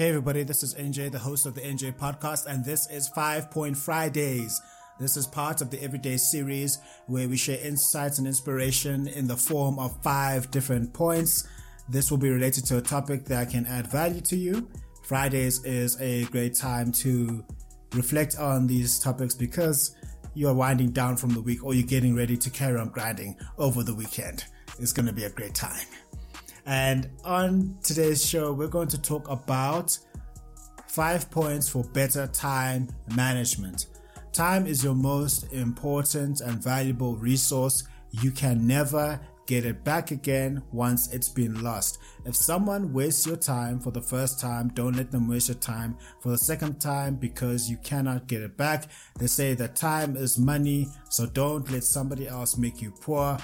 Hey everybody, this is NJ, the host of the NJ podcast, and this is Five Point Fridays. This is part of the Everyday series where we share insights and inspiration in the form of five different points. This will be related to a topic that can add value to you. Fridays is a great time to reflect on these topics because you're winding down from the week or you're getting ready to carry on grinding over the weekend. It's going to be a great time. And on today's show, we're going to talk about five points for better time management. Time is your most important and valuable resource. You can never get it back again once it's been lost. If someone wastes your time for the first time, don't let them waste your time for the second time because you cannot get it back. They say that time is money, so don't let somebody else make you poor.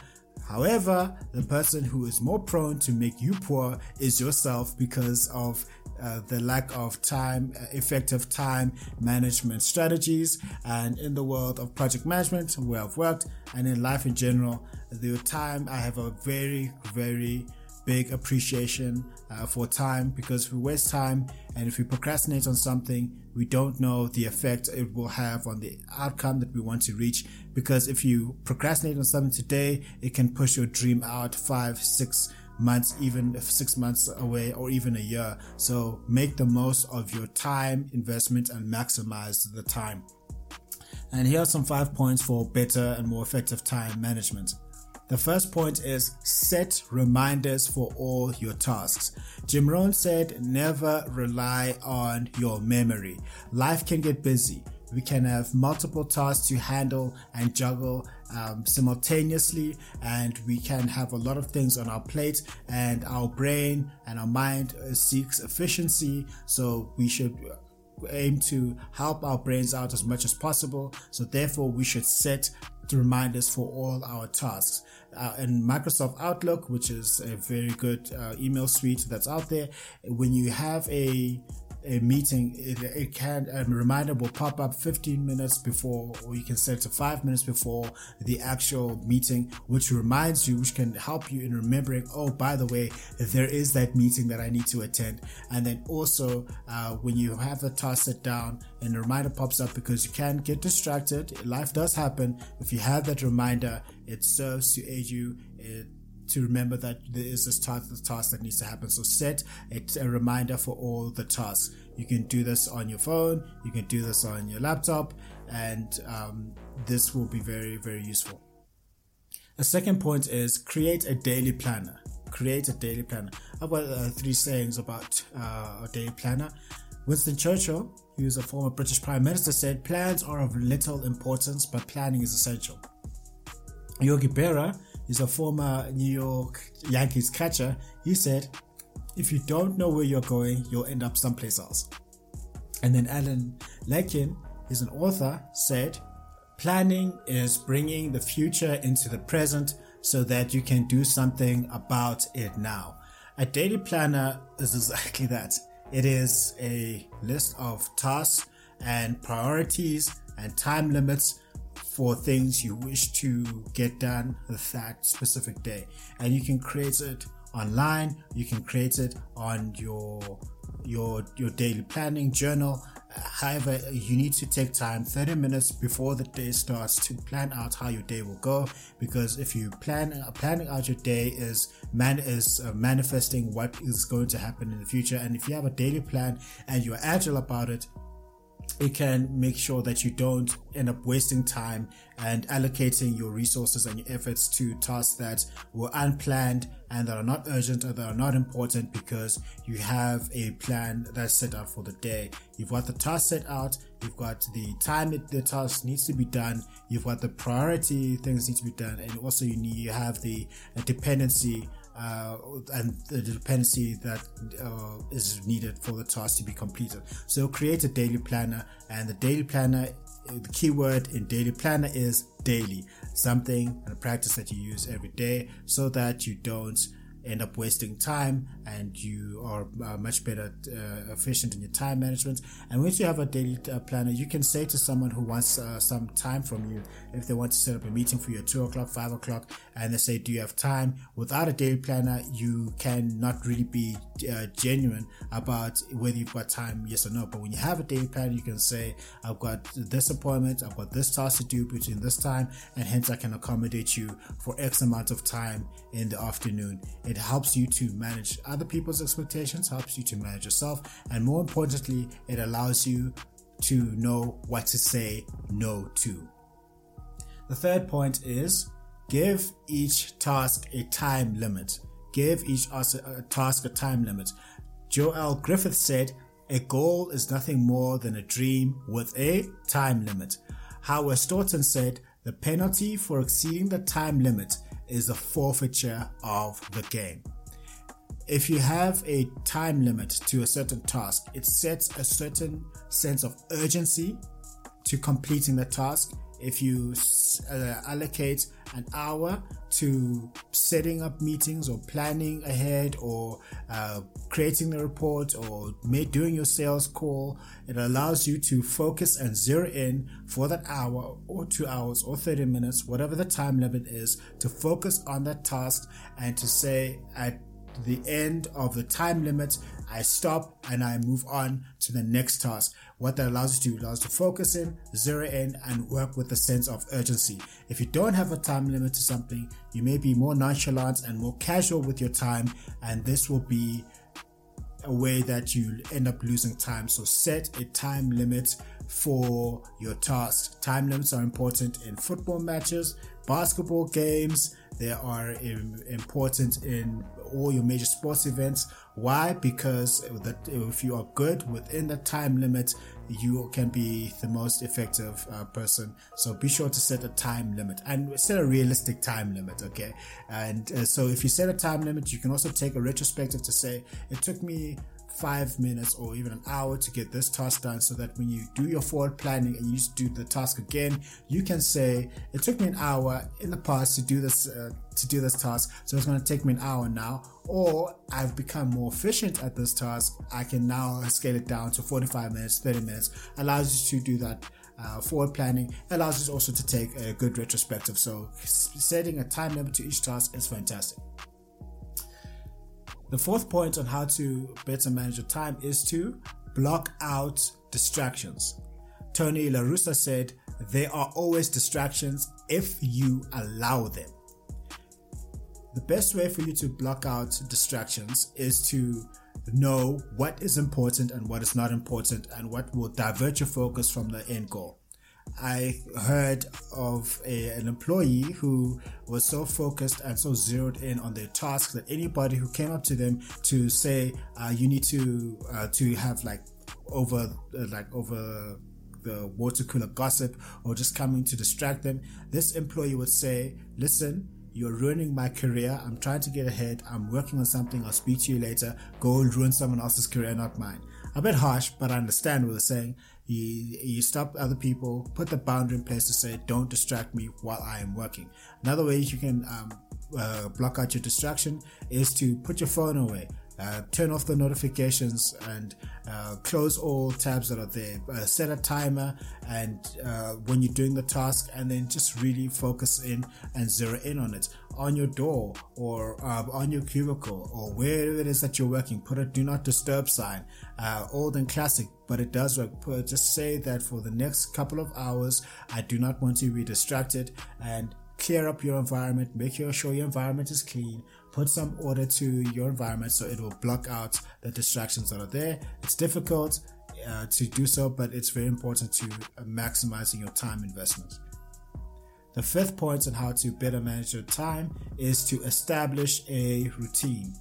However, the person who is more prone to make you poor is yourself because of uh, the lack of time, uh, effective time management strategies. And in the world of project management, where I've worked, and in life in general, the time I have a very, very big appreciation uh, for time because if we waste time and if we procrastinate on something, we don't know the effect it will have on the outcome that we want to reach. Because if you procrastinate on something today, it can push your dream out five, six months, even six months away or even a year. So make the most of your time investment and maximize the time. And here are some five points for better and more effective time management. The first point is set reminders for all your tasks. Jim Rohn said, never rely on your memory. Life can get busy. We can have multiple tasks to handle and juggle um, simultaneously, and we can have a lot of things on our plate. And our brain and our mind uh, seeks efficiency, so we should aim to help our brains out as much as possible. So therefore, we should set reminders for all our tasks. Uh, in Microsoft Outlook, which is a very good uh, email suite that's out there, when you have a a meeting, it, it can a reminder will pop up 15 minutes before, or you can set it to five minutes before the actual meeting, which reminds you, which can help you in remembering. Oh, by the way, there is that meeting that I need to attend. And then also, uh, when you have the task set down and a reminder pops up because you can get distracted, life does happen. If you have that reminder, it serves to aid you. It, to remember that there is this task, this task that needs to happen. So set a, a reminder for all the tasks. You can do this on your phone, you can do this on your laptop, and um, this will be very, very useful. A second point is create a daily planner. Create a daily planner. I've got uh, three sayings about uh, a daily planner. Winston Churchill, who is a former British Prime Minister, said, Plans are of little importance, but planning is essential. Yogi Berra is a former New York Yankees catcher. He said, if you don't know where you're going, you'll end up someplace else. And then Alan Lakein is an author, said, planning is bringing the future into the present so that you can do something about it now. A daily planner is exactly that. It is a list of tasks and priorities and time limits for things you wish to get done that specific day. And you can create it online, you can create it on your your your daily planning journal. However, you need to take time 30 minutes before the day starts to plan out how your day will go because if you plan planning out your day is man is uh, manifesting what is going to happen in the future and if you have a daily plan and you're agile about it it can make sure that you don't end up wasting time and allocating your resources and your efforts to tasks that were unplanned and that are not urgent or that are not important because you have a plan that's set out for the day. You've got the task set out, you've got the time the task needs to be done, you've got the priority things need to be done, and also you need you have the dependency uh, and the dependency that uh, is needed for the task to be completed. So create a daily planner, and the daily planner, the keyword in daily planner is daily, something and a practice that you use every day, so that you don't end up wasting time and you are uh, much better uh, efficient in your time management. And once you have a daily uh, planner, you can say to someone who wants uh, some time from you, if they want to set up a meeting for you at two o'clock, five o'clock, and they say, do you have time? Without a daily planner, you cannot really be uh, genuine about whether you've got time, yes or no. But when you have a daily planner, you can say, I've got this appointment, I've got this task to do between this time, and hence I can accommodate you for X amount of time in the afternoon. It helps you to manage other people's expectations, helps you to manage yourself, and more importantly, it allows you to know what to say no to. The third point is give each task a time limit. Give each uh, task a time limit. Joel Griffith said, a goal is nothing more than a dream with a time limit. Howard Staunton said, the penalty for exceeding the time limit is a forfeiture of the game. If you have a time limit to a certain task, it sets a certain sense of urgency to completing the task if you uh, allocate an hour to setting up meetings or planning ahead or uh, creating the report or doing your sales call, it allows you to focus and zero in for that hour or two hours or 30 minutes, whatever the time limit is, to focus on that task and to say at the end of the time limit, I stop and I move on to the next task. What that allows you to do allows you to focus in, zero in, and work with a sense of urgency. If you don't have a time limit to something, you may be more nonchalant and more casual with your time, and this will be a way that you end up losing time. So set a time limit for your tasks. Time limits are important in football matches, basketball games. They are important in all your major sports events. Why? Because that if you are good within the time limit, you can be the most effective uh, person. So be sure to set a time limit and set a realistic time limit. Okay. And uh, so if you set a time limit, you can also take a retrospective to say it took me five minutes or even an hour to get this task done so that when you do your forward planning and you do the task again you can say it took me an hour in the past to do this uh, to do this task so it's going to take me an hour now. Or I've become more efficient at this task. I can now scale it down to 45 minutes 30 minutes. Allows you to do that uh, forward planning. Allows you also to take a good retrospective. So setting a time limit to each task is fantastic the fourth point on how to better manage your time is to block out distractions. Tony La Russa said, There are always distractions if you allow them. The best way for you to block out distractions is to know what is important and what is not important and what will divert your focus from the end goal. I heard of a, an employee who was so focused and so zeroed in on their task that anybody who came up to them to say, uh, "You need to uh, to have like over uh, like over the water cooler gossip or just coming to distract them," this employee would say, "Listen." You're ruining my career. I'm trying to get ahead. I'm working on something. I'll speak to you later. Go and ruin someone else's career, not mine. A bit harsh, but I understand what they're saying. You, you stop other people, put the boundary in place to say, don't distract me while I am working. Another way you can um, uh, block out your distraction is to put your phone away. Uh, turn off the notifications and uh, close all tabs that are there. Uh, set a timer and uh, when you're doing the task, and then just really focus in and zero in on it. On your door or uh, on your cubicle or wherever it is that you're working, put a do not disturb sign. Uh, old and classic, but it does work. Put, just say that for the next couple of hours, I do not want to be distracted and clear up your environment. Make sure your environment is clean put some order to your environment so it will block out the distractions that are there. It's difficult uh, to do so, but it's very important to uh, maximizing your time investment. The fifth point on how to better manage your time is to establish a routine.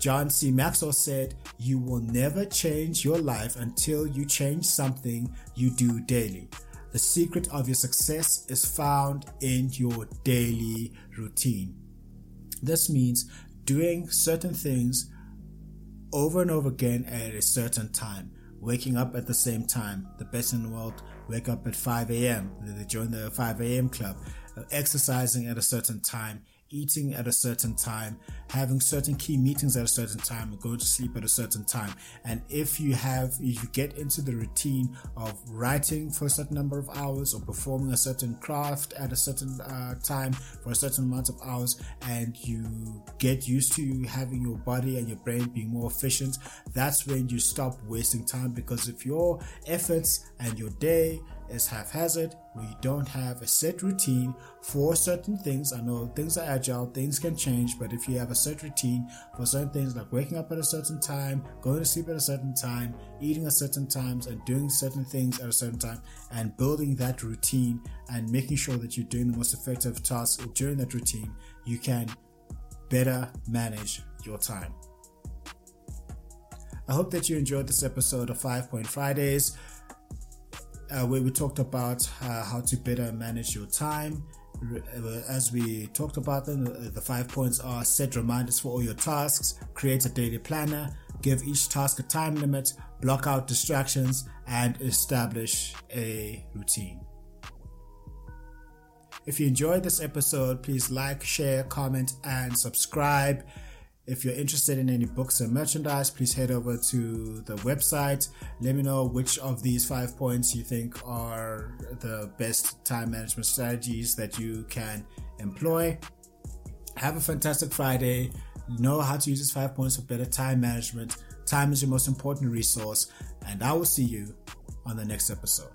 John C. Maxwell said, You will never change your life until you change something you do daily. The secret of your success is found in your daily routine. This means doing certain things over and over again at a certain time. Waking up at the same time. The best in the world wake up at 5 a.m. They join the 5 a.m. club. Exercising at a certain time. Eating at a certain time, having certain key meetings at a certain time, going to sleep at a certain time. And if you have, if you get into the routine of writing for a certain number of hours or performing a certain craft at a certain uh, time for a certain amount of hours, and you get used to having your body and your brain being more efficient, that's when you stop wasting time. Because if your efforts and your day is haphazard, We don't have a set routine for certain things. I know things are agile, things can change, but if you have a set routine for certain things like waking up at a certain time, going to sleep at a certain time, eating at certain times, and doing certain things at a certain time, and building that routine and making sure that you're doing the most effective tasks during that routine, you can better manage your time. I hope that you enjoyed this episode of Five Point Fridays uh, where we talked about uh, how to better manage your time. Uh, as we talked about them, uh, the five points are set reminders for all your tasks, create a daily planner, give each task a time limit, block out distractions, and establish a routine. If you enjoyed this episode, please like, share, comment, and subscribe. If you're interested in any books and merchandise, please head over to the website. Let me know which of these five points you think are the best time management strategies that you can employ. Have a fantastic Friday. Know how to use these five points for better time management. Time is your most important resource, and I will see you on the next episode.